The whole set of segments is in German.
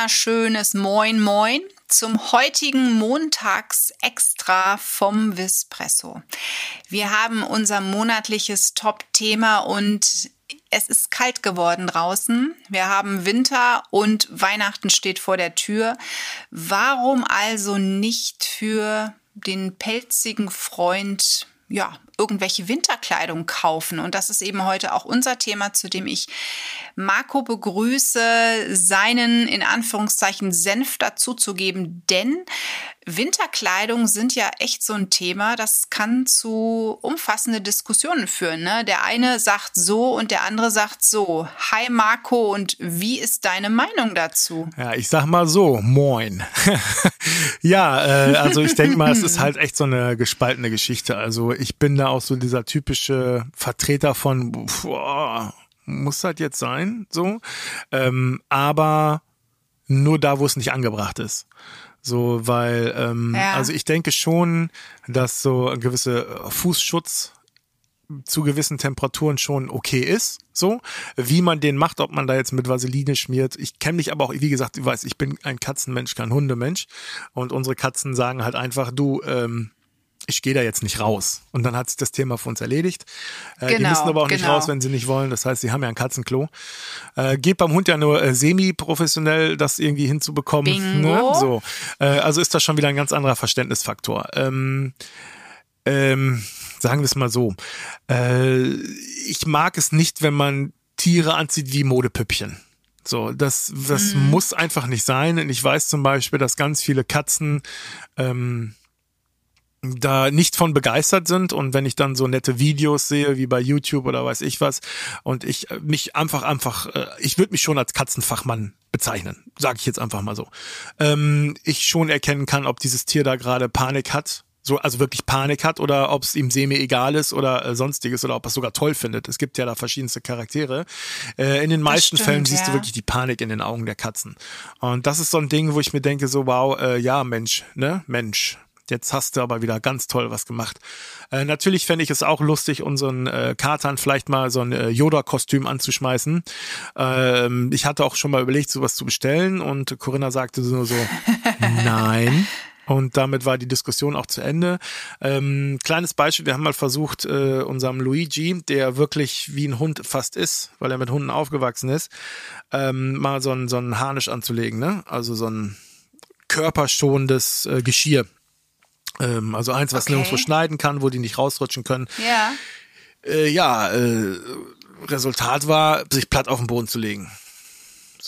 Wunderschönes Moin Moin zum heutigen Montags-Extra vom Vispresso. Wir haben unser monatliches Top-Thema und es ist kalt geworden draußen. Wir haben Winter und Weihnachten steht vor der Tür. Warum also nicht für den pelzigen Freund ja, irgendwelche Winterkleidung kaufen. Und das ist eben heute auch unser Thema, zu dem ich Marco begrüße, seinen in Anführungszeichen Senf dazuzugeben, denn Winterkleidung sind ja echt so ein Thema, das kann zu umfassende Diskussionen führen. Ne? Der eine sagt so und der andere sagt so. Hi Marco und wie ist deine Meinung dazu? Ja, ich sag mal so, moin. ja, äh, also ich denke mal, es ist halt echt so eine gespaltene Geschichte. Also ich bin da auch so dieser typische Vertreter von, boah, muss das jetzt sein, so. Ähm, aber nur da, wo es nicht angebracht ist. So, weil, ähm, ja. also ich denke schon, dass so ein gewisser Fußschutz zu gewissen Temperaturen schon okay ist. So, wie man den macht, ob man da jetzt mit Vaseline schmiert. Ich kenne mich aber auch, wie gesagt, ich weiß, ich bin ein Katzenmensch, kein Hundemensch. Und unsere Katzen sagen halt einfach, du, ähm, ich gehe da jetzt nicht raus. Und dann hat sich das Thema für uns erledigt. Äh, genau, die müssen aber auch genau. nicht raus, wenn sie nicht wollen. Das heißt, sie haben ja ein Katzenklo. Äh, geht beim Hund ja nur äh, semi-professionell, das irgendwie hinzubekommen. Ne? So. Äh, also ist das schon wieder ein ganz anderer Verständnisfaktor. Ähm, ähm, sagen wir es mal so. Äh, ich mag es nicht, wenn man Tiere anzieht wie Modepüppchen. So, das, das mhm. muss einfach nicht sein. Und ich weiß zum Beispiel, dass ganz viele Katzen ähm, da nicht von begeistert sind. Und wenn ich dann so nette Videos sehe wie bei YouTube oder weiß ich was und ich äh, mich einfach einfach äh, ich würde mich schon als Katzenfachmann bezeichnen sage ich jetzt einfach mal so. Ähm, ich schon erkennen kann ob dieses Tier da gerade Panik hat so also wirklich Panik hat oder ob es ihm semi egal ist oder äh, sonstiges oder ob er es sogar toll findet. Es gibt ja da verschiedenste Charaktere. Äh, in den meisten stimmt, Fällen siehst ja. du wirklich die Panik in den Augen der Katzen. Und das ist so ein Ding wo ich mir denke so wow äh, ja Mensch ne? Mensch Jetzt hast du aber wieder ganz toll was gemacht. Äh, natürlich fände ich es auch lustig, unseren äh, Katern vielleicht mal so ein äh, Yoda-Kostüm anzuschmeißen. Ähm, ich hatte auch schon mal überlegt, sowas zu bestellen und Corinna sagte nur so, nein. Und damit war die Diskussion auch zu Ende. Ähm, kleines Beispiel, wir haben mal versucht, äh, unserem Luigi, der wirklich wie ein Hund fast ist, weil er mit Hunden aufgewachsen ist, ähm, mal so ein, so ein Harnisch anzulegen, ne? Also so ein körperschonendes äh, Geschirr ähm, also eins, was okay. nirgendwo schneiden kann, wo die nicht rausrutschen können. Ja. Äh, ja, äh, Resultat war, sich platt auf den Boden zu legen.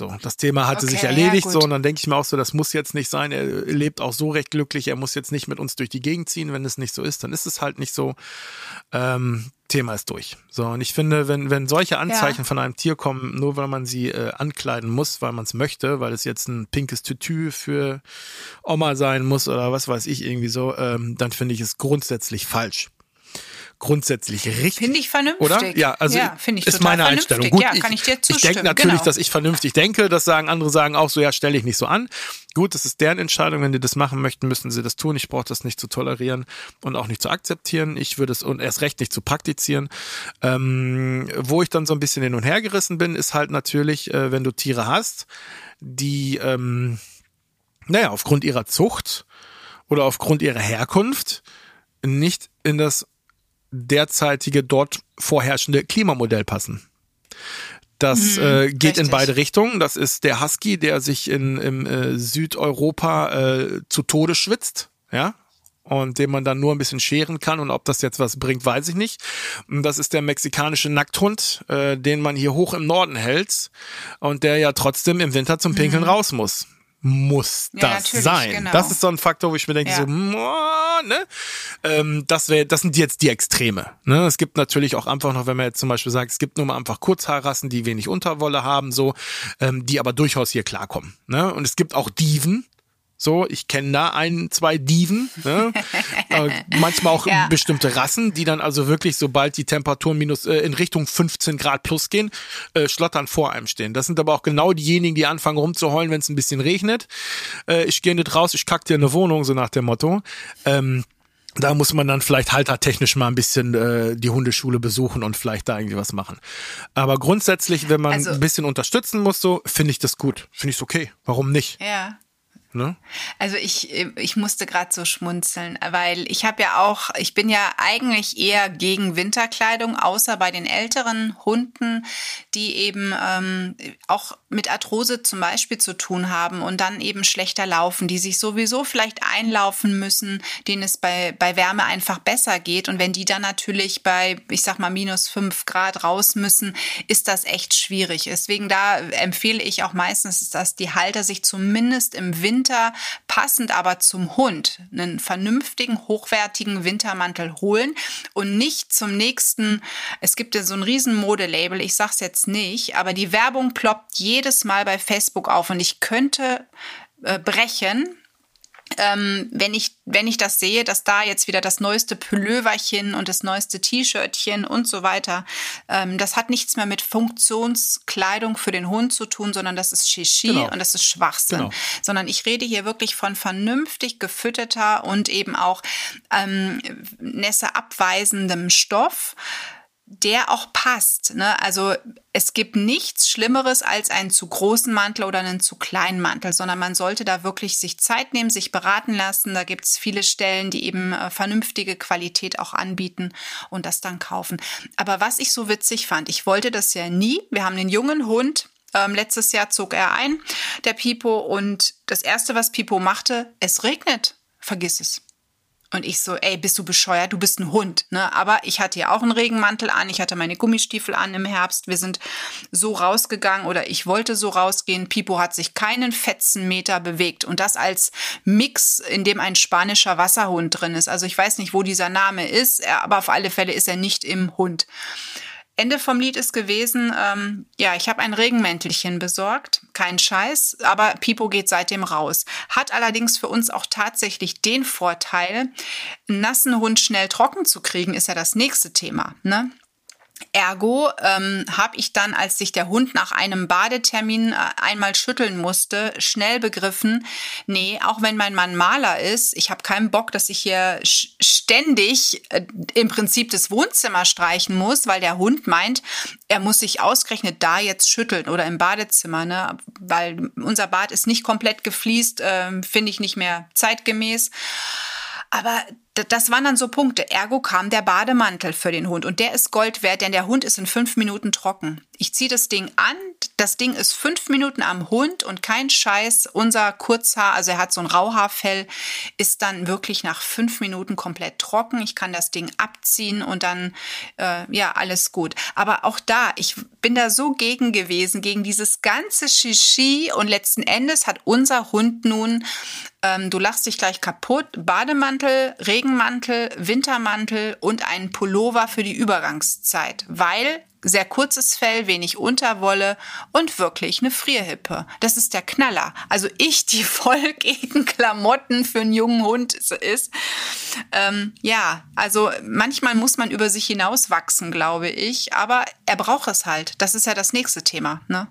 So, das Thema hatte okay, sich erledigt, ja, so, und dann denke ich mir auch so, das muss jetzt nicht sein. Er lebt auch so recht glücklich, er muss jetzt nicht mit uns durch die Gegend ziehen. Wenn es nicht so ist, dann ist es halt nicht so. Ähm, Thema ist durch. So, und ich finde, wenn, wenn solche Anzeichen ja. von einem Tier kommen, nur weil man sie äh, ankleiden muss, weil man es möchte, weil es jetzt ein pinkes Tütü für Oma sein muss oder was weiß ich irgendwie so, ähm, dann finde ich es grundsätzlich falsch grundsätzlich richtig. Finde ich vernünftig. Oder? Ja, also ja, ich ist meine Einstellung. Gut, ja, kann ich, dir zustimmen. Ich denke natürlich, genau. dass ich vernünftig denke. Das sagen andere sagen auch so, ja, stelle ich nicht so an. Gut, das ist deren Entscheidung. Wenn die das machen möchten, müssen sie das tun. Ich brauche das nicht zu tolerieren und auch nicht zu akzeptieren. Ich würde es und erst recht nicht zu praktizieren. Ähm, wo ich dann so ein bisschen hin und her gerissen bin, ist halt natürlich, äh, wenn du Tiere hast, die, ähm, naja, aufgrund ihrer Zucht oder aufgrund ihrer Herkunft nicht in das derzeitige dort vorherrschende Klimamodell passen. Das mhm, äh, geht richtig. in beide Richtungen. Das ist der Husky, der sich in im, äh, Südeuropa äh, zu Tode schwitzt, ja, und den man dann nur ein bisschen scheren kann. Und ob das jetzt was bringt, weiß ich nicht. Das ist der mexikanische Nackthund, äh, den man hier hoch im Norden hält und der ja trotzdem im Winter zum Pinkeln mhm. raus muss muss das ja, sein. Genau. Das ist so ein Faktor, wo ich mir denke, ja. so, ne? Ähm, das wäre, das sind jetzt die Extreme. Ne? Es gibt natürlich auch einfach noch, wenn man jetzt zum Beispiel sagt, es gibt nur mal einfach Kurzhaarrassen, die wenig Unterwolle haben, so, ähm, die aber durchaus hier klarkommen. Ne? Und es gibt auch Diven, so, ich kenne da ein, zwei Diven, ne? äh, manchmal auch ja. bestimmte Rassen, die dann also wirklich, sobald die Temperaturen minus äh, in Richtung 15 Grad plus gehen, äh, schlottern vor einem stehen. Das sind aber auch genau diejenigen, die anfangen rumzuheulen, wenn es ein bisschen regnet. Äh, ich gehe nicht raus, ich kack dir eine Wohnung, so nach dem Motto. Ähm, da muss man dann vielleicht haltertechnisch mal ein bisschen äh, die Hundeschule besuchen und vielleicht da irgendwie was machen. Aber grundsätzlich, wenn man also, ein bisschen unterstützen muss, so finde ich das gut, finde ich es okay. Warum nicht? Ja. Ne? Also ich, ich musste gerade so schmunzeln, weil ich habe ja auch, ich bin ja eigentlich eher gegen Winterkleidung, außer bei den älteren Hunden, die eben ähm, auch mit Arthrose zum Beispiel zu tun haben und dann eben schlechter laufen, die sich sowieso vielleicht einlaufen müssen, denen es bei, bei Wärme einfach besser geht. Und wenn die dann natürlich bei, ich sag mal, minus fünf Grad raus müssen, ist das echt schwierig. Deswegen da empfehle ich auch meistens, dass die Halter sich zumindest im Winter Winter passend aber zum Hund einen vernünftigen, hochwertigen Wintermantel holen und nicht zum nächsten. Es gibt ja so ein riesen Modelabel, ich sag's jetzt nicht, aber die Werbung ploppt jedes Mal bei Facebook auf und ich könnte äh, brechen, ähm, wenn ich wenn ich das sehe, dass da jetzt wieder das neueste Pulloverchen und das neueste T-Shirtchen und so weiter, ähm, das hat nichts mehr mit Funktionskleidung für den Hund zu tun, sondern das ist Shishi genau. und das ist Schwachsinn. Genau. Sondern ich rede hier wirklich von vernünftig gefütterter und eben auch ähm, Nässe abweisendem Stoff der auch passt. Ne? Also es gibt nichts Schlimmeres als einen zu großen Mantel oder einen zu kleinen Mantel, sondern man sollte da wirklich sich Zeit nehmen, sich beraten lassen. Da gibt es viele Stellen, die eben äh, vernünftige Qualität auch anbieten und das dann kaufen. Aber was ich so witzig fand, ich wollte das ja nie. Wir haben einen jungen Hund. Ähm, letztes Jahr zog er ein, der Pipo, und das erste, was Pipo machte, es regnet. Vergiss es. Und ich so, ey, bist du bescheuert? Du bist ein Hund, ne? Aber ich hatte ja auch einen Regenmantel an, ich hatte meine Gummistiefel an im Herbst. Wir sind so rausgegangen oder ich wollte so rausgehen. Pipo hat sich keinen Fetzenmeter bewegt und das als Mix, in dem ein spanischer Wasserhund drin ist. Also ich weiß nicht, wo dieser Name ist, aber auf alle Fälle ist er nicht im Hund. Ende vom Lied ist gewesen, ähm, ja, ich habe ein Regenmäntelchen besorgt, kein Scheiß, aber Pipo geht seitdem raus. Hat allerdings für uns auch tatsächlich den Vorteil, einen nassen Hund schnell trocken zu kriegen, ist ja das nächste Thema. Ne? Ergo ähm, habe ich dann, als sich der Hund nach einem Badetermin äh, einmal schütteln musste, schnell begriffen, nee, auch wenn mein Mann Maler ist, ich habe keinen Bock, dass ich hier ständig äh, im Prinzip das Wohnzimmer streichen muss, weil der Hund meint, er muss sich ausgerechnet da jetzt schütteln oder im Badezimmer, ne? weil unser Bad ist nicht komplett gefliest, äh, finde ich nicht mehr zeitgemäß. Aber das waren dann so Punkte. Ergo kam der Bademantel für den Hund und der ist Gold wert, denn der Hund ist in fünf Minuten trocken. Ich ziehe das Ding an, das Ding ist fünf Minuten am Hund und kein Scheiß. Unser Kurzhaar, also er hat so ein Rauhaarfell, ist dann wirklich nach fünf Minuten komplett trocken. Ich kann das Ding abziehen und dann, äh, ja, alles gut. Aber auch da, ich bin da so gegen gewesen, gegen dieses ganze Shishi und letzten Endes hat unser Hund nun ähm, du lachst dich gleich kaputt. Bademantel, Regenmantel, Wintermantel und einen Pullover für die Übergangszeit, weil sehr kurzes Fell, wenig Unterwolle und wirklich eine Frierhippe. Das ist der Knaller. Also ich, die voll gegen Klamotten für einen jungen Hund ist. Ähm, ja, also manchmal muss man über sich hinauswachsen, glaube ich. Aber er braucht es halt. Das ist ja das nächste Thema. Ne?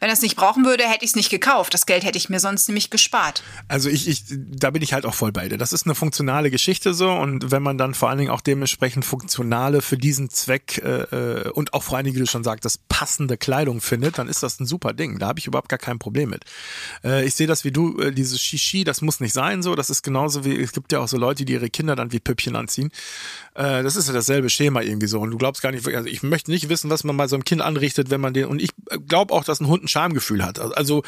Wenn er es nicht brauchen würde, hätte ich es nicht gekauft. Das Geld hätte ich mir sonst nämlich gespart. Also ich, ich, da bin ich halt auch voll bei dir. Das ist eine funktionale Geschichte so und wenn man dann vor allen Dingen auch dementsprechend funktionale für diesen Zweck äh, äh und auch vor allen Dingen, wie du schon sagst, passende Kleidung findet, dann ist das ein super Ding. Da habe ich überhaupt gar kein Problem mit. Äh, ich sehe das wie du, äh, dieses Shishi, das muss nicht sein so. Das ist genauso wie, es gibt ja auch so Leute, die ihre Kinder dann wie Püppchen anziehen. Äh, das ist ja dasselbe Schema irgendwie so. Und du glaubst gar nicht, also ich möchte nicht wissen, was man bei so einem Kind anrichtet, wenn man den, und ich glaube auch, dass ein Hund ein Schamgefühl hat. Also,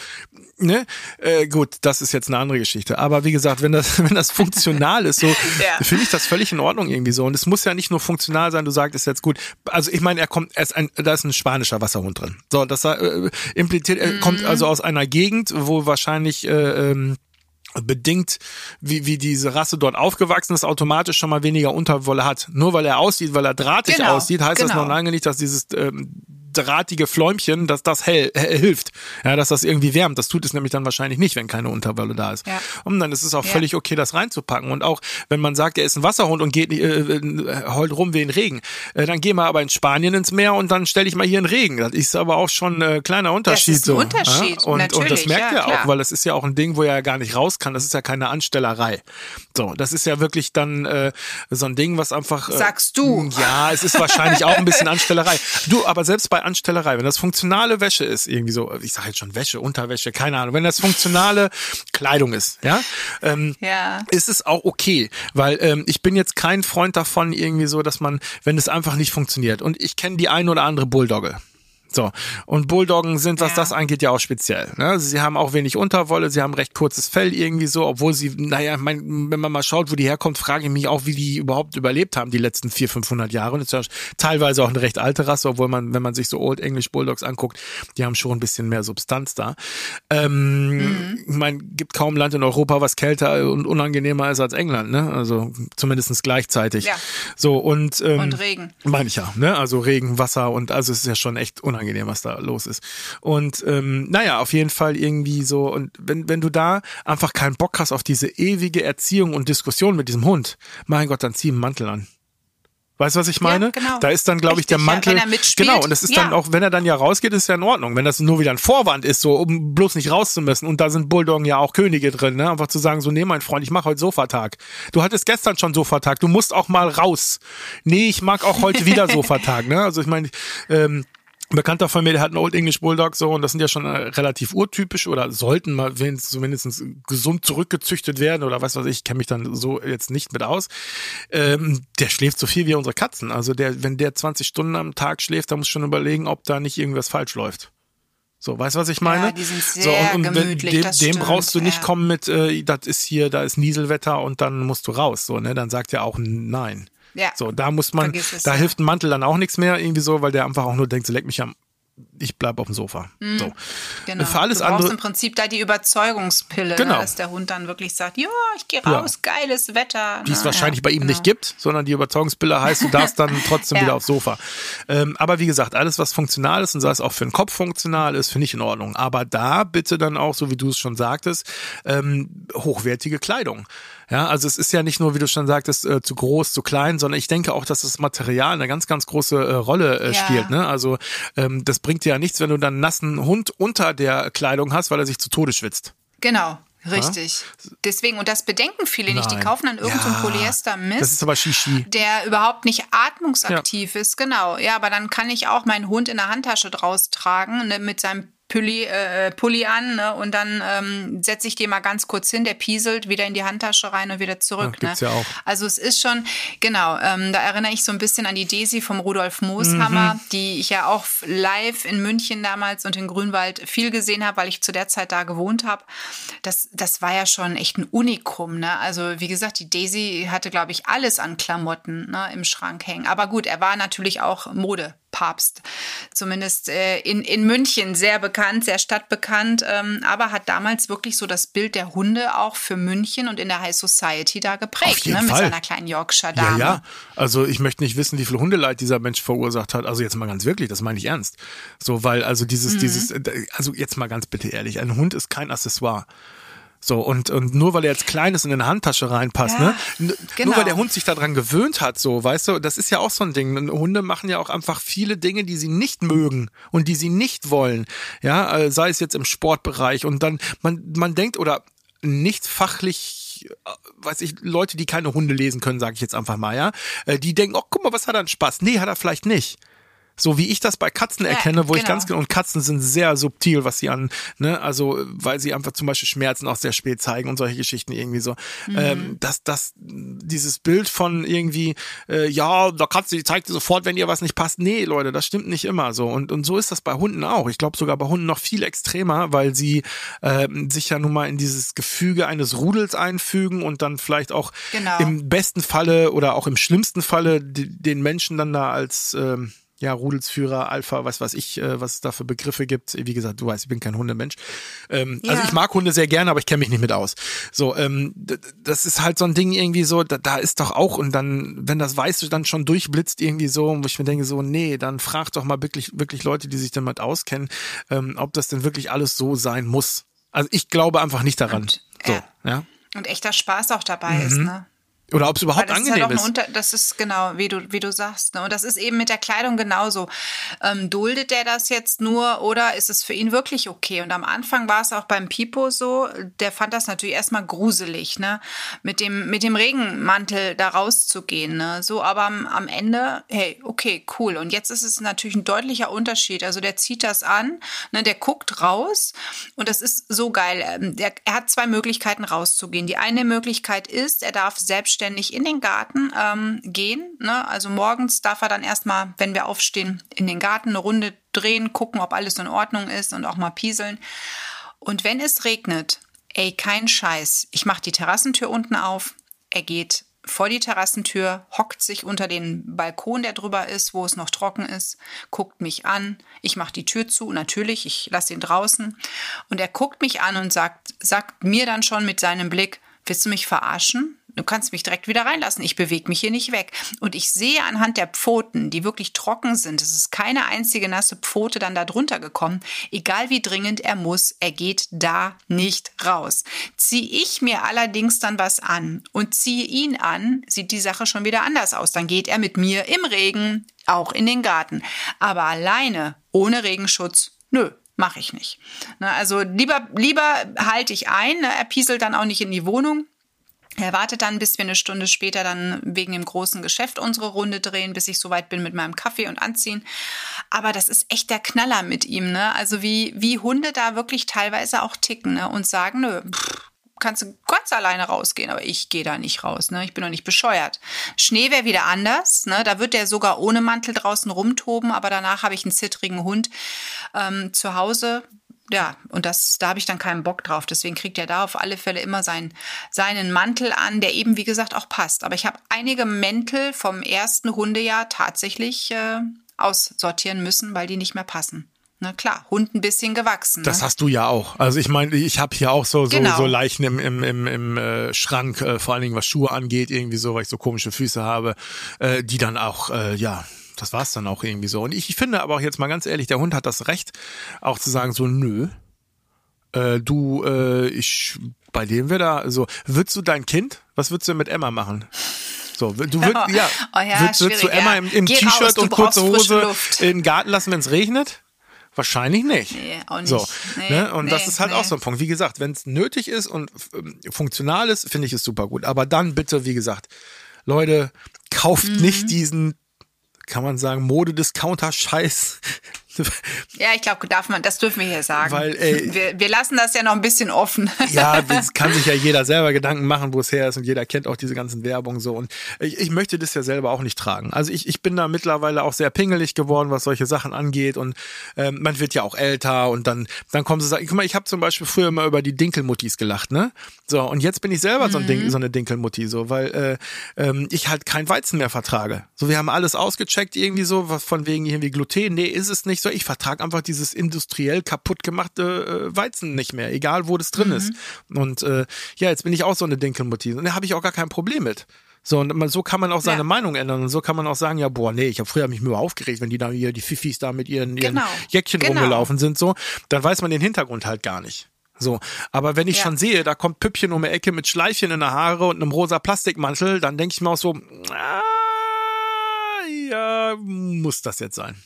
ne, äh, gut, das ist jetzt eine andere Geschichte. Aber wie gesagt, wenn das, wenn das funktional ist, so ja. finde ich das völlig in Ordnung irgendwie so. Und es muss ja nicht nur funktional sein, du sagst jetzt gut. Also ich meine, er kommt, er ist ein, da ist ein spanischer Wasserhund drin. So, das äh, impliziert, er mhm. kommt also aus einer Gegend, wo wahrscheinlich äh, ähm, bedingt, wie, wie diese Rasse dort aufgewachsen ist, automatisch schon mal weniger Unterwolle hat. Nur weil er aussieht, weil er drahtig genau, aussieht, heißt genau. das noch lange nicht, dass dieses ähm, drahtige Fläumchen, dass das hell, hell hilft. Ja, dass das irgendwie wärmt. Das tut es nämlich dann wahrscheinlich nicht, wenn keine Unterwolle da ist. Ja. Und dann ist es auch ja. völlig okay, das reinzupacken. Und auch wenn man sagt, er ist ein Wasserhund und geht äh, äh, heult rum wie ein Regen, äh, dann gehen wir aber in Spanien ins Meer und dann stelle ich mal hier einen Regen. Das ist aber auch schon ein äh, kleiner Unterschied. Das ist ein so, Unterschied, ja? und, und das merkt ja, er auch, weil das ist ja auch ein Ding, wo er gar nicht raus kann. Das ist ja keine Anstellerei. So, das ist ja wirklich dann äh, so ein Ding, was einfach. Äh, Sagst du? Ja, es ist wahrscheinlich auch ein bisschen Anstellerei. Du, aber selbst bei Anstellerei, wenn das funktionale Wäsche ist, irgendwie so, ich sage jetzt schon Wäsche, Unterwäsche, keine Ahnung, wenn das funktionale Kleidung ist, ja, ähm, ja. ist es auch okay, weil ähm, ich bin jetzt kein Freund davon, irgendwie so, dass man, wenn es einfach nicht funktioniert. Und ich kenne die ein oder andere Bulldogge. So. Und Bulldoggen sind, was ja. das angeht, ja auch speziell. Ne? Sie haben auch wenig Unterwolle, sie haben recht kurzes Fell irgendwie so, obwohl sie, naja, mein, wenn man mal schaut, wo die herkommt, frage ich mich auch, wie die überhaupt überlebt haben, die letzten 400, 500 Jahre. Und das ist ja teilweise auch eine recht alte Rasse, obwohl man, wenn man sich so Old English Bulldogs anguckt, die haben schon ein bisschen mehr Substanz da. Ähm, mhm. Ich meine, gibt kaum Land in Europa, was kälter und unangenehmer ist als England, ne? Also zumindestens gleichzeitig. Ja. So, und, ähm, und Regen. Meine ich ja, ne? Also Regen, Wasser und also es ist ja schon echt unangenehm unangenehm, was da los ist. Und ähm, naja, auf jeden Fall irgendwie so, und wenn, wenn du da einfach keinen Bock hast auf diese ewige Erziehung und Diskussion mit diesem Hund, mein Gott, dann zieh einen Mantel an. Weißt du, was ich meine? Ja, genau. Da ist dann, glaube ich, der Mantel. Ja, genau, und das ist ja. dann auch, wenn er dann ja rausgeht, ist ja in Ordnung. Wenn das nur wieder ein Vorwand ist, so um bloß nicht rauszumüssen. Und da sind Bulldoggen ja auch Könige drin, ne? Einfach zu sagen, so, nee, mein Freund, ich mache heute Sofatag. Du hattest gestern schon Sofatag, du musst auch mal raus. Nee, ich mag auch heute wieder Sofatag, ne? Also ich meine, ähm, ein Bekannter von mir, der hat einen Old English Bulldog so und das sind ja schon äh, relativ urtypisch oder sollten mal zumindest gesund zurückgezüchtet werden oder was weiß ich, kenne mich dann so jetzt nicht mit aus. Ähm, der schläft so viel wie unsere Katzen. Also der, wenn der 20 Stunden am Tag schläft, da muss schon überlegen, ob da nicht irgendwas falsch läuft. So, weißt du, was ich meine? Ja, die sind sehr so, und, und gemütlich, dem, das dem stimmt, brauchst du nicht ja. kommen mit, äh, das ist hier, da ist Nieselwetter und dann musst du raus. So, ne? Dann sagt er auch nein. Ja. So, da muss man, da hilft ein Mantel dann auch nichts mehr, irgendwie so, weil der einfach auch nur denkt, so leck mich am ich bleibe auf dem Sofa. Mm, so. Genau. Für alles du brauchst andere. im Prinzip da die Überzeugungspille, ne, genau. ne, dass der Hund dann wirklich sagt, ja, ich gehe raus, ja. geiles Wetter. Die es wahrscheinlich ja, bei ihm genau. nicht gibt, sondern die Überzeugungspille heißt, du darfst dann trotzdem ja. wieder aufs Sofa. Ähm, aber wie gesagt, alles, was funktional ist und sei es auch für den Kopf funktional ist, finde ich in Ordnung. Aber da bitte dann auch, so wie du es schon sagtest, ähm, hochwertige Kleidung. Ja, also es ist ja nicht nur, wie du schon sagtest, äh, zu groß, zu klein, sondern ich denke auch, dass das Material eine ganz, ganz große äh, Rolle äh, spielt. Ne? Also ähm, das bringt dir ja nichts, wenn du dann einen nassen Hund unter der Kleidung hast, weil er sich zu Tode schwitzt. Genau. Richtig. Deswegen, und das bedenken viele Nein. nicht, die kaufen dann irgendeinen ja, Polyester-Mist. Das ist aber Shishi. Der überhaupt nicht atmungsaktiv ja. ist, genau. Ja, aber dann kann ich auch meinen Hund in der Handtasche draus tragen, ne, mit seinem Pulli, äh, Pulli an ne? und dann ähm, setze ich den mal ganz kurz hin, der pieselt wieder in die Handtasche rein und wieder zurück. Ja, ne? ja auch. Also es ist schon, genau, ähm, da erinnere ich so ein bisschen an die Desi vom Rudolf Mooshammer, mhm. die ich ja auch live in München damals und in Grünwald viel gesehen habe, weil ich zu der Zeit da gewohnt habe. Das, das war ja schon echt ein Unikum. Ne? Also wie gesagt, die Daisy hatte, glaube ich, alles an Klamotten ne, im Schrank hängen. Aber gut, er war natürlich auch Mode. Papst, zumindest äh, in, in München sehr bekannt, sehr stadtbekannt, ähm, aber hat damals wirklich so das Bild der Hunde auch für München und in der High Society da geprägt, ne, mit seiner kleinen Yorkshire-Dame. Ja, ja, also ich möchte nicht wissen, wie viel Hundeleid dieser Mensch verursacht hat. Also jetzt mal ganz wirklich, das meine ich ernst. So, weil also dieses, mhm. dieses, äh, also jetzt mal ganz bitte ehrlich, ein Hund ist kein Accessoire. So, und, und nur weil er jetzt klein ist und in eine Handtasche reinpasst, ja, ne? Genau. Nur weil der Hund sich daran gewöhnt hat, so, weißt du, das ist ja auch so ein Ding. Hunde machen ja auch einfach viele Dinge, die sie nicht mögen und die sie nicht wollen. Ja, äh, sei es jetzt im Sportbereich und dann, man, man denkt oder nicht fachlich äh, weiß ich, Leute, die keine Hunde lesen können, sage ich jetzt einfach mal, ja, äh, die denken, oh, guck mal, was hat er an Spaß? Nee, hat er vielleicht nicht so wie ich das bei Katzen erkenne, ja, wo genau. ich ganz genau, und Katzen sind sehr subtil, was sie an, ne, also weil sie einfach zum Beispiel Schmerzen auch sehr spät zeigen und solche Geschichten irgendwie so. Mhm. Ähm, dass das, dieses Bild von irgendwie, äh, ja, da Katze, die zeigt dir sofort, wenn ihr was nicht passt. Nee, Leute, das stimmt nicht immer so. Und, und so ist das bei Hunden auch. Ich glaube sogar bei Hunden noch viel extremer, weil sie äh, sich ja nun mal in dieses Gefüge eines Rudels einfügen und dann vielleicht auch genau. im besten Falle oder auch im schlimmsten Falle den Menschen dann da als ähm, ja, Rudelsführer, Alpha, was weiß ich, äh, was es da für Begriffe gibt. Wie gesagt, du weißt, ich bin kein Hundemensch. Ähm, also ja. Also ich mag Hunde sehr gerne, aber ich kenne mich nicht mit aus. So, ähm, das ist halt so ein Ding irgendwie so, da, da ist doch auch, und dann, wenn das weißt du dann schon durchblitzt irgendwie so, wo ich mir denke, so, nee, dann frag doch mal wirklich, wirklich Leute, die sich damit auskennen, ähm, ob das denn wirklich alles so sein muss. Also ich glaube einfach nicht daran. Und, so, ja. ja. Und echter Spaß auch dabei mhm. ist, ne? Oder ob es überhaupt das angenehm ist. Halt das ist genau, wie du, wie du sagst. Ne? Und das ist eben mit der Kleidung genauso. Ähm, duldet der das jetzt nur oder ist es für ihn wirklich okay? Und am Anfang war es auch beim Pipo so, der fand das natürlich erstmal gruselig, ne? Mit dem, mit dem Regenmantel da rauszugehen, ne? So, aber am, am Ende, hey, okay, cool. Und jetzt ist es natürlich ein deutlicher Unterschied. Also der zieht das an, ne? Der guckt raus und das ist so geil. Ähm, der, er hat zwei Möglichkeiten rauszugehen. Die eine Möglichkeit ist, er darf selbst selbstständig in den Garten ähm, gehen. Ne? Also morgens darf er dann erstmal, wenn wir aufstehen, in den Garten eine Runde drehen, gucken, ob alles in Ordnung ist und auch mal pieseln. Und wenn es regnet, ey, kein Scheiß. Ich mache die Terrassentür unten auf. Er geht vor die Terrassentür, hockt sich unter den Balkon, der drüber ist, wo es noch trocken ist, guckt mich an. Ich mache die Tür zu, natürlich, ich lasse ihn draußen. Und er guckt mich an und sagt, sagt mir dann schon mit seinem Blick, willst du mich verarschen? Du kannst mich direkt wieder reinlassen. Ich bewege mich hier nicht weg. Und ich sehe anhand der Pfoten, die wirklich trocken sind, es ist keine einzige nasse Pfote dann da drunter gekommen. Egal wie dringend er muss, er geht da nicht raus. Ziehe ich mir allerdings dann was an und ziehe ihn an, sieht die Sache schon wieder anders aus. Dann geht er mit mir im Regen auch in den Garten. Aber alleine, ohne Regenschutz, nö, mache ich nicht. also lieber, lieber halte ich ein. Ne? Er pieselt dann auch nicht in die Wohnung. Er wartet dann, bis wir eine Stunde später dann wegen dem großen Geschäft unsere Runde drehen, bis ich soweit bin mit meinem Kaffee und Anziehen. Aber das ist echt der Knaller mit ihm, ne? Also wie, wie Hunde da wirklich teilweise auch ticken, ne? Und sagen, nö, pff, kannst du ganz alleine rausgehen, aber ich gehe da nicht raus, ne? Ich bin doch nicht bescheuert. Schnee wäre wieder anders, ne? Da wird der sogar ohne Mantel draußen rumtoben, aber danach habe ich einen zittrigen Hund ähm, zu Hause ja, und das, da habe ich dann keinen Bock drauf. Deswegen kriegt er da auf alle Fälle immer sein, seinen Mantel an, der eben, wie gesagt, auch passt. Aber ich habe einige Mäntel vom ersten Hundejahr tatsächlich äh, aussortieren müssen, weil die nicht mehr passen. Na klar, Hund ein bisschen gewachsen. Das ne? hast du ja auch. Also ich meine, ich habe hier auch so, so, genau. so Leichen im, im, im, im äh, Schrank, äh, vor allen Dingen was Schuhe angeht, irgendwie so, weil ich so komische Füße habe, äh, die dann auch, äh, ja, das war's dann auch irgendwie so. Und ich, ich finde aber auch jetzt mal ganz ehrlich, der Hund hat das Recht, auch zu sagen, so, nö, äh, du, äh, ich, bei dem wir da, so, würdest du dein Kind, was würdest du mit Emma machen? So, du würdest, oh, ja, oh ja würdest, du Emma im, im T-Shirt und kurze Hose in den Garten lassen, wenn es regnet? Wahrscheinlich nicht. Nee, auch nicht. So, nee, ne? Und nee, das ist halt nee. auch so ein Punkt. Wie gesagt, wenn es nötig ist und ähm, funktional ist, finde ich es super gut. Aber dann bitte, wie gesagt, Leute, kauft mhm. nicht diesen kann man sagen, Modediscounter-Scheiß. Ja, ich glaube, darf man, das dürfen wir hier sagen. Weil, ey, wir, wir lassen das ja noch ein bisschen offen. Ja, das kann sich ja jeder selber Gedanken machen, wo es her ist und jeder kennt auch diese ganzen Werbung so. Und ich, ich möchte das ja selber auch nicht tragen. Also ich, ich bin da mittlerweile auch sehr pingelig geworden, was solche Sachen angeht. Und ähm, man wird ja auch älter und dann, dann kommen sie sagen, guck mal, ich habe zum Beispiel früher immer über die Dinkelmuttis gelacht, ne? So, und jetzt bin ich selber mhm. so, ein Ding, mhm. so eine Dinkelmutti, so, weil äh, ähm, ich halt kein Weizen mehr vertrage. So, wir haben alles ausgecheckt, irgendwie so, was von wegen irgendwie Gluten. Nee, ist es nicht so. Ich vertrage einfach dieses industriell kaputt gemachte äh, Weizen nicht mehr, egal wo das drin mhm. ist. Und äh, ja, jetzt bin ich auch so eine Dinkelmutti. Und da habe ich auch gar kein Problem mit. So, und so kann man auch seine ja. Meinung ändern. Und so kann man auch sagen, ja, boah, nee, ich habe früher mich nur aufgeregt, wenn die da hier, die Fifis da mit ihren, ihren genau. Jäckchen genau. rumgelaufen sind, so, dann weiß man den Hintergrund halt gar nicht. So, aber wenn ich ja. schon sehe, da kommt Püppchen um die Ecke mit Schleifchen in der Haare und einem rosa Plastikmantel, dann denke ich mir auch so, ah, ja, muss das jetzt sein.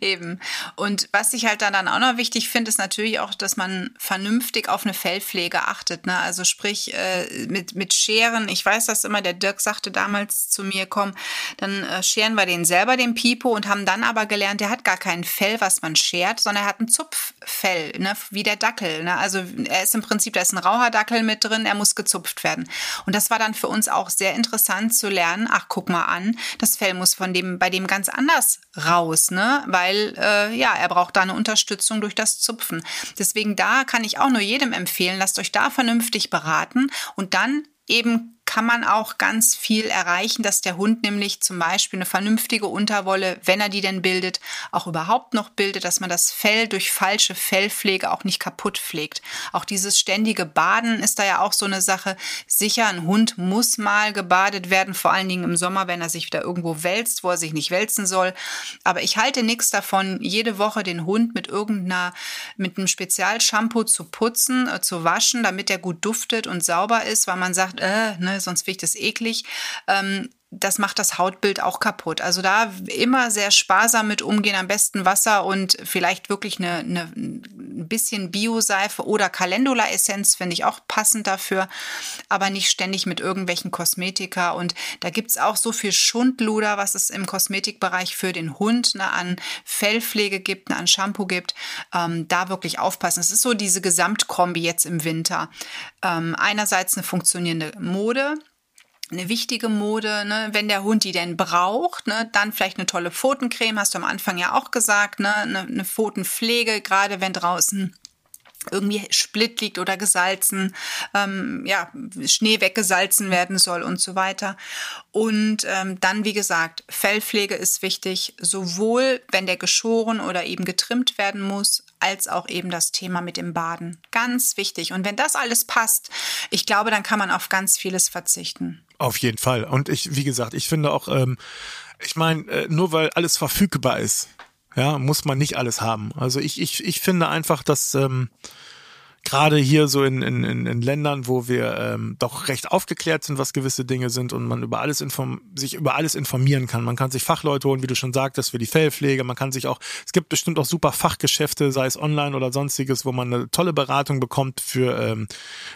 Eben. Und was ich halt dann, auch noch wichtig finde, ist natürlich auch, dass man vernünftig auf eine Fellpflege achtet. Ne? Also sprich, äh, mit, mit Scheren, ich weiß das immer, der Dirk sagte damals zu mir, komm, dann äh, scheren wir den selber, den Pipo, und haben dann aber gelernt, der hat gar kein Fell, was man schert, sondern er hat ein Zupffell, ne? wie der Dackel. Ne? Also er ist im Prinzip, da ist ein rauher Dackel mit drin, er muss gezupft werden. Und das war dann für uns auch sehr interessant zu lernen, ach, guck mal an, das Fell muss von dem, bei dem ganz anders raus, ne? Weil weil äh, ja, er braucht da eine Unterstützung durch das Zupfen. Deswegen da kann ich auch nur jedem empfehlen, lasst euch da vernünftig beraten und dann eben kann man auch ganz viel erreichen, dass der Hund nämlich zum Beispiel eine vernünftige Unterwolle, wenn er die denn bildet, auch überhaupt noch bildet, dass man das Fell durch falsche Fellpflege auch nicht kaputt pflegt. Auch dieses ständige Baden ist da ja auch so eine Sache. Sicher, ein Hund muss mal gebadet werden, vor allen Dingen im Sommer, wenn er sich wieder irgendwo wälzt, wo er sich nicht wälzen soll. Aber ich halte nichts davon, jede Woche den Hund mit irgendeiner, mit einem Spezialshampoo zu putzen, äh, zu waschen, damit er gut duftet und sauber ist, weil man sagt, äh, ne, sonst finde ich das eklig. Ähm, das macht das Hautbild auch kaputt. Also da immer sehr sparsam mit umgehen, am besten Wasser und vielleicht wirklich eine, eine ein bisschen Bioseife oder Calendula-Essenz finde ich auch passend dafür, aber nicht ständig mit irgendwelchen Kosmetika. Und da gibt es auch so viel Schundluder, was es im Kosmetikbereich für den Hund ne, an Fellpflege gibt, ne, an Shampoo gibt. Ähm, da wirklich aufpassen. Es ist so diese Gesamtkombi jetzt im Winter. Ähm, einerseits eine funktionierende Mode, eine wichtige Mode, ne? wenn der Hund die denn braucht, ne? dann vielleicht eine tolle Pfotencreme, hast du am Anfang ja auch gesagt, ne? eine, eine Pfotenpflege, gerade wenn draußen irgendwie Split liegt oder gesalzen, ähm, ja, Schnee weggesalzen werden soll und so weiter. Und ähm, dann, wie gesagt, Fellpflege ist wichtig, sowohl wenn der geschoren oder eben getrimmt werden muss, als auch eben das Thema mit dem Baden. Ganz wichtig. Und wenn das alles passt, ich glaube, dann kann man auf ganz vieles verzichten. Auf jeden Fall. Und ich, wie gesagt, ich finde auch, ähm, ich meine, äh, nur weil alles verfügbar ist, ja, muss man nicht alles haben. Also ich, ich, ich finde einfach, dass ähm, gerade hier so in, in, in Ländern, wo wir ähm, doch recht aufgeklärt sind, was gewisse Dinge sind und man über alles inform sich über alles informieren kann. Man kann sich Fachleute holen, wie du schon sagtest, für die Fellpflege. Man kann sich auch, es gibt bestimmt auch super Fachgeschäfte, sei es online oder sonstiges, wo man eine tolle Beratung bekommt für, ähm,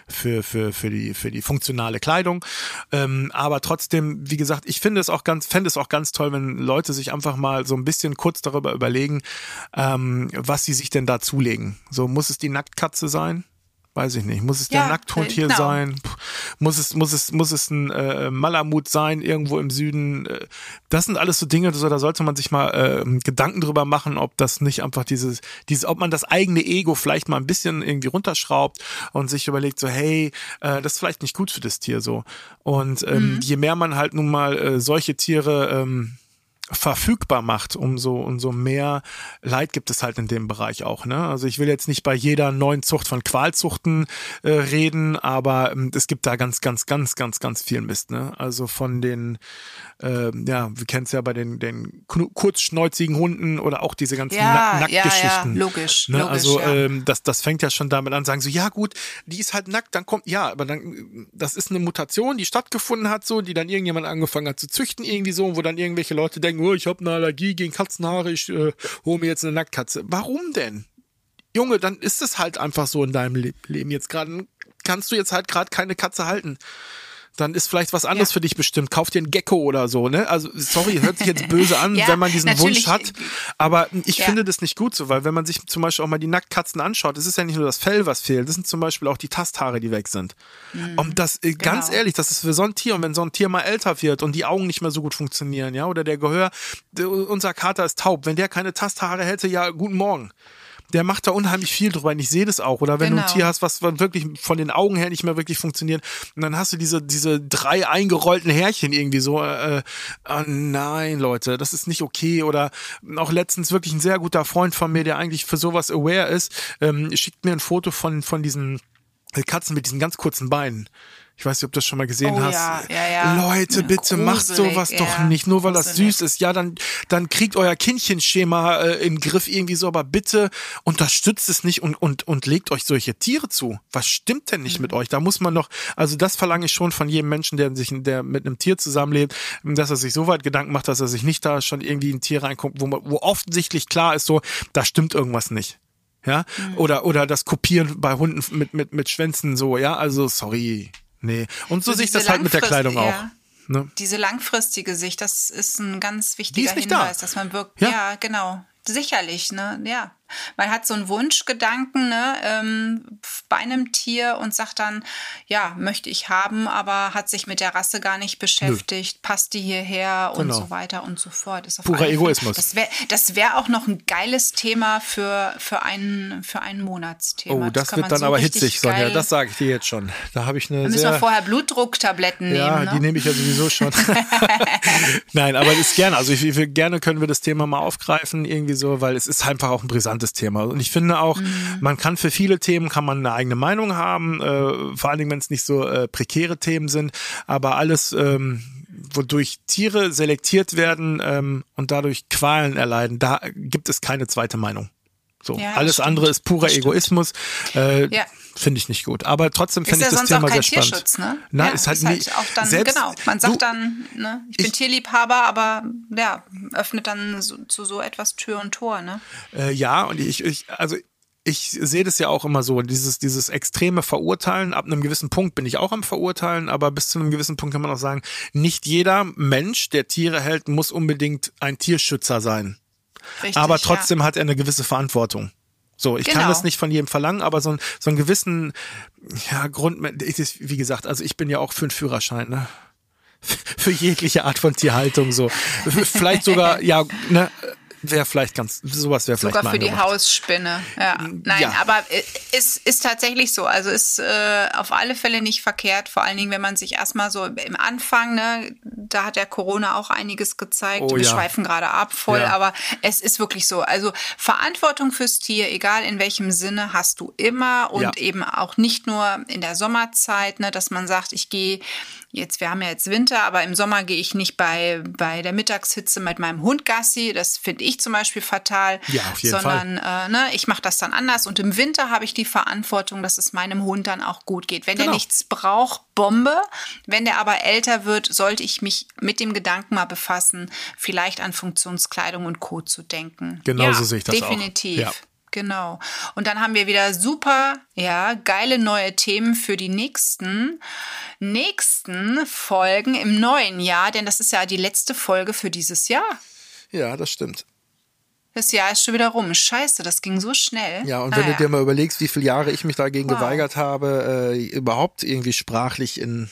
für, für, für, die, für die funktionale Kleidung. Ähm, aber trotzdem, wie gesagt, ich finde es auch ganz, fände es auch ganz toll, wenn Leute sich einfach mal so ein bisschen kurz darüber überlegen, ähm, was sie sich denn da zulegen. So muss es die Nacktkatze sein? Weiß ich nicht, muss es der Nackthund hier genau. sein? Muss es, muss es, muss es ein äh, Malamut sein, irgendwo im Süden? Äh, das sind alles so Dinge, so, da sollte man sich mal äh, Gedanken drüber machen, ob das nicht einfach dieses, dieses, ob man das eigene Ego vielleicht mal ein bisschen irgendwie runterschraubt und sich überlegt, so, hey, äh, das ist vielleicht nicht gut für das Tier so. Und ähm, mhm. je mehr man halt nun mal äh, solche Tiere ähm, verfügbar macht, umso, umso mehr Leid gibt es halt in dem Bereich auch. Ne? Also ich will jetzt nicht bei jeder neuen Zucht von Qualzuchten äh, reden, aber ähm, es gibt da ganz, ganz, ganz, ganz, ganz viel Mist. Ne? Also von den, äh, ja, wir kennen es ja bei den, den kurzschnäuzigen Hunden oder auch diese ganzen ja, Nack Nacktgeschichten. Ja, ja, logisch. Ne? logisch also ja. ähm, das, das fängt ja schon damit an, sagen so, ja gut, die ist halt nackt, dann kommt, ja, aber dann, das ist eine Mutation, die stattgefunden hat, so, die dann irgendjemand angefangen hat zu züchten, irgendwie so, wo dann irgendwelche Leute denken, oh, ich habe eine Allergie gegen Katzenhaare, ich äh, hole mir jetzt eine Nacktkatze. Warum denn? Junge, dann ist es halt einfach so in deinem Le Leben jetzt gerade. Kannst du jetzt halt gerade keine Katze halten dann ist vielleicht was anderes ja. für dich bestimmt. Kauf dir ein Gecko oder so, ne? Also, sorry, hört sich jetzt böse an, ja, wenn man diesen Wunsch hat. Aber ich ja. finde das nicht gut so, weil wenn man sich zum Beispiel auch mal die Nacktkatzen anschaut, es ist ja nicht nur das Fell, was fehlt, das sind zum Beispiel auch die Tasthaare, die weg sind. Mhm. Und das, äh, ganz genau. ehrlich, das ist für so ein Tier, und wenn so ein Tier mal älter wird und die Augen nicht mehr so gut funktionieren, ja, oder der Gehör, unser Kater ist taub, wenn der keine Tasthaare hätte, ja, guten Morgen der macht da unheimlich viel drüber und ich sehe das auch. Oder wenn genau. du ein genau. Tier hast, was wirklich von den Augen her nicht mehr wirklich funktioniert und dann hast du diese, diese drei eingerollten Härchen irgendwie so, äh, oh nein, Leute, das ist nicht okay. Oder auch letztens wirklich ein sehr guter Freund von mir, der eigentlich für sowas aware ist, ähm, schickt mir ein Foto von, von diesen Katzen mit diesen ganz kurzen Beinen. Ich weiß nicht, ob du das schon mal gesehen oh, hast. Ja, ja, ja. Leute, bitte Gruselig, macht sowas doch nicht, nur weil gruselig. das süß ist. Ja, dann, dann kriegt euer Kindchenschema äh, im Griff irgendwie so, aber bitte unterstützt es nicht und, und, und legt euch solche Tiere zu. Was stimmt denn nicht mhm. mit euch? Da muss man noch, also das verlange ich schon von jedem Menschen, der sich, der mit einem Tier zusammenlebt, dass er sich so weit Gedanken macht, dass er sich nicht da schon irgendwie in ein Tier reinguckt, wo, wo offensichtlich klar ist, so, da stimmt irgendwas nicht ja, mhm. oder oder das Kopieren bei Hunden mit mit mit Schwänzen so, ja, also sorry. Nee. Und so, so sehe ich das halt mit der Kleidung auch. Ne? Diese langfristige Sicht, das ist ein ganz wichtiger Hinweis, da. dass man wirklich, ja. ja. genau, sicherlich, ne, ja. Man hat so einen Wunschgedanken ne, ähm, bei einem Tier und sagt dann, ja, möchte ich haben, aber hat sich mit der Rasse gar nicht beschäftigt, Nö. passt die hierher genau. und so weiter und so fort. Ist Purer Egoismus. Das wäre das wär auch noch ein geiles Thema für, für, ein, für ein Monatsthema. Oh, das, das wird dann so aber hitzig, Sonja, das sage ich dir jetzt schon. Da habe ich eine. Da müssen sehr, wir vorher Blutdrucktabletten ja, nehmen. Ja, ne? die nehme ich ja sowieso schon. Nein, aber ist gerne. Also ich, ich, gerne können wir das Thema mal aufgreifen, irgendwie so, weil es ist einfach auch ein brisantes Thema. Und ich finde auch, mhm. man kann für viele Themen kann man eine eigene Meinung haben, äh, vor allen Dingen, wenn es nicht so äh, prekäre Themen sind, aber alles, ähm, wodurch Tiere selektiert werden ähm, und dadurch Qualen erleiden, da gibt es keine zweite Meinung. So, ja, alles stimmt. andere ist purer Egoismus. Äh, ja. Finde ich nicht gut. Aber trotzdem finde ich das Thema sehr spannend. Ne? Na, ja, ist halt, ist halt nicht, auch dann, selbst, genau. Man sagt du, dann, ne, ich bin ich, Tierliebhaber, aber ja, öffnet dann so, zu so etwas Tür und Tor, ne? Äh, ja, und ich, ich, also ich sehe das ja auch immer so, dieses, dieses extreme Verurteilen. Ab einem gewissen Punkt bin ich auch am Verurteilen, aber bis zu einem gewissen Punkt kann man auch sagen, nicht jeder Mensch, der Tiere hält, muss unbedingt ein Tierschützer sein. Richtig, aber trotzdem ja. hat er eine gewisse Verantwortung. So, ich genau. kann das nicht von jedem verlangen, aber so, ein, so einen gewissen ja, Grund, wie gesagt, also ich bin ja auch für einen Führerschein, ne? Für jegliche Art von Tierhaltung so. Vielleicht sogar, ja, ne, wäre vielleicht ganz, sowas wäre vielleicht Sogar für die Hausspinne. Ja. Nein, ja. aber es ist, ist tatsächlich so. Also ist äh, auf alle Fälle nicht verkehrt, vor allen Dingen, wenn man sich erstmal so im Anfang, ne, da hat der Corona auch einiges gezeigt. Oh, Wir ja. schweifen gerade ab voll, ja. aber es ist wirklich so. Also Verantwortung fürs Tier, egal in welchem Sinne, hast du immer und eben auch nicht nur in der Sommerzeit, ne, dass man sagt, ich gehe jetzt, wir haben ja jetzt Winter, aber im Sommer gehe ich nicht bei, bei der Mittagshitze mit meinem Hund Gassi. Das finde ich zum Beispiel fatal. Ja, auf jeden sondern, Fall. Äh, ne, ich mache das dann anders. Und im Winter habe ich die Verantwortung, dass es meinem Hund dann auch gut geht. Wenn genau. der nichts braucht, Bombe. Wenn der aber älter wird, sollte ich mich mit dem Gedanken mal befassen, vielleicht an Funktionskleidung und Co. zu denken. Genau ja, so sehe ich das definitiv. auch. Ja. Genau. Und dann haben wir wieder super, ja, geile neue Themen für die nächsten, nächsten Folgen im neuen Jahr, denn das ist ja die letzte Folge für dieses Jahr. Ja, das stimmt. Das Jahr ist schon wieder rum. Scheiße, das ging so schnell. Ja, und wenn naja. du dir mal überlegst, wie viele Jahre ich mich dagegen wow. geweigert habe, äh, überhaupt irgendwie sprachlich in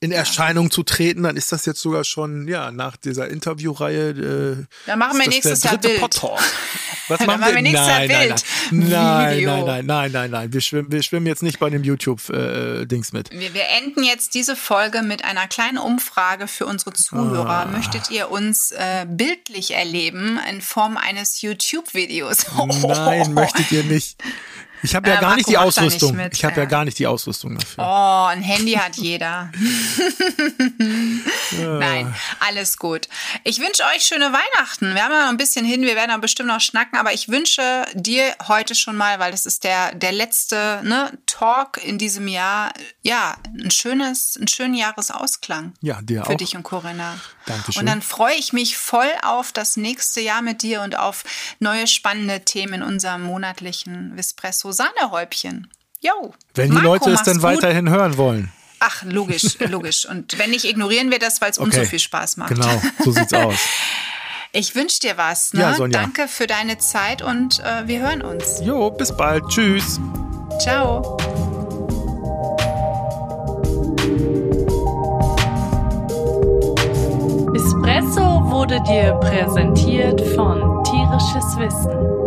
in Erscheinung zu treten, dann ist das jetzt sogar schon, ja, nach dieser Interviewreihe. Äh, dann machen wir nächstes Jahr Bild. Podtalk. Was machen wir? nein, nein, Bild. Nein, nein, nein, nein, nein, nein, nein. Wir schwimmen, wir schwimmen jetzt nicht bei dem YouTube-Dings äh, mit. Wir, wir enden jetzt diese Folge mit einer kleinen Umfrage für unsere Zuhörer. Ah. Möchtet ihr uns äh, bildlich erleben in Form eines YouTube-Videos? Nein, möchtet ihr nicht. Ich habe ja äh, gar nicht die Ausrüstung. Nicht ich habe ja. ja. gar nicht die Ausrüstung dafür. Oh, ein Handy hat jeder. Nein, alles gut. Ich wünsche euch schöne Weihnachten. Wir haben ja noch ein bisschen hin, wir werden da bestimmt noch schnacken, aber ich wünsche dir heute schon mal, weil das ist der, der letzte ne, Talk in diesem Jahr, ja, ein schönes, einen schönen Jahresausklang. Ja, dir für auch. dich und Corinna. Dankeschön. Und dann freue ich mich voll auf das nächste Jahr mit dir und auf neue spannende Themen in unserem monatlichen Vispresso Sahnehäubchen. Jo. Wenn die Leute es dann weiterhin hören wollen. Ach, logisch, logisch. Und wenn nicht, ignorieren wir das, weil es okay. uns so viel Spaß macht. Genau, so sieht's aus. Ich wünsche dir was. Ne? Ja, Sonja. Danke für deine Zeit und äh, wir hören uns. Jo, bis bald. Tschüss. Ciao. Espresso wurde dir präsentiert von Tierisches Wissen